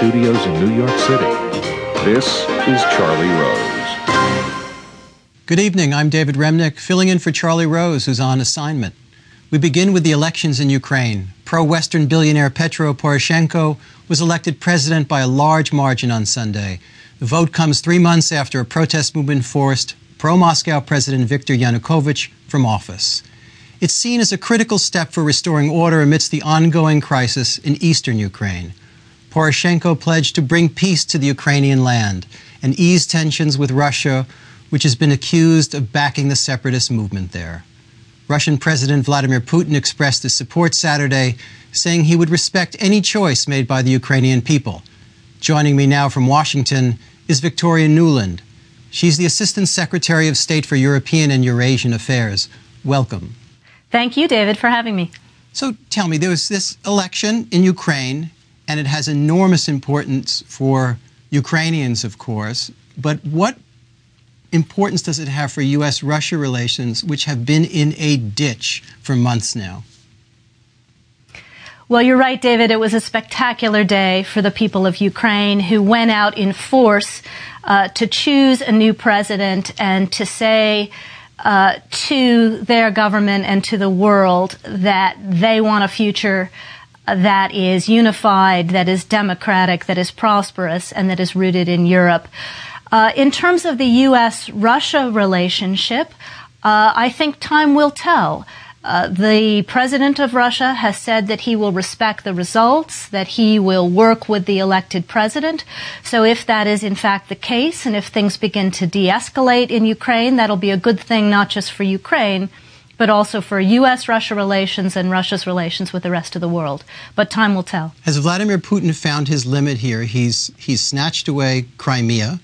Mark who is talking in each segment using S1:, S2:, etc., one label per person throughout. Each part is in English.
S1: studios in New York City, this is Charlie Rose.
S2: Good evening. I'm David Remnick, filling in for Charlie Rose, who's on assignment. We begin with the elections in Ukraine. Pro Western billionaire Petro Poroshenko was elected president by a large margin on Sunday. The vote comes three months after a protest movement forced pro Moscow President Viktor Yanukovych from office. It's seen as a critical step for restoring order amidst the ongoing crisis in eastern Ukraine. Poroshenko pledged to bring peace to the Ukrainian land and ease tensions with Russia, which has been accused of backing the separatist movement there. Russian President Vladimir Putin expressed his support Saturday, saying he would respect any choice made by the Ukrainian people. Joining me now from Washington is Victoria Nuland. She's the Assistant Secretary of State for European and Eurasian Affairs. Welcome.
S3: Thank you, David, for having me.
S2: So tell me, there was this election in Ukraine and it has enormous importance for Ukrainians, of course. But what importance does it have for U.S. Russia relations, which have been in a ditch for months now?
S3: Well, you're right, David. It was a spectacular day for the people of Ukraine who went out in force uh, to choose a new president and to say uh, to their government and to the world that they want a future that is unified, that is democratic, that is prosperous, and that is rooted in Europe. Uh, in terms of the U.S. Russia relationship, uh, I think time will tell. Uh, the president of Russia has said that he will respect the results, that he will work with the elected president. So if that is in fact the case, and if things begin to de-escalate in Ukraine, that'll be a good thing not just for Ukraine, but also for U.S. Russia relations and Russia's relations with the rest of the world. But time will tell.
S2: Has Vladimir Putin found his limit here? He's, he's snatched away Crimea.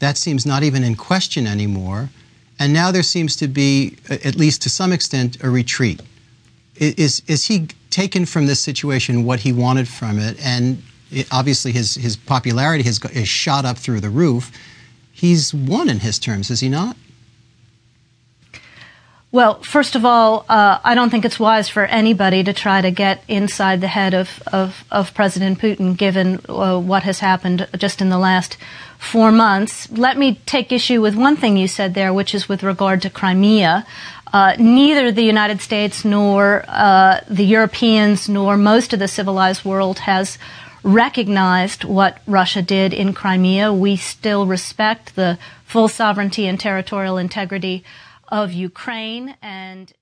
S2: That seems not even in question anymore. And now there seems to be, at least to some extent, a retreat. Is, is he taken from this situation what he wanted from it? And it, obviously, his, his popularity has, has shot up through the roof. He's won in his terms, is he not?
S3: Well, first of all, uh, I don't think it's wise for anybody to try to get inside the head of, of, of President Putin, given uh, what has happened just in the last four months. Let me take issue with one thing you said there, which is with regard to Crimea. Uh, neither the United States nor uh, the Europeans nor most of the civilized world has recognized what Russia did in Crimea. We still respect the full sovereignty and territorial integrity of Ukraine and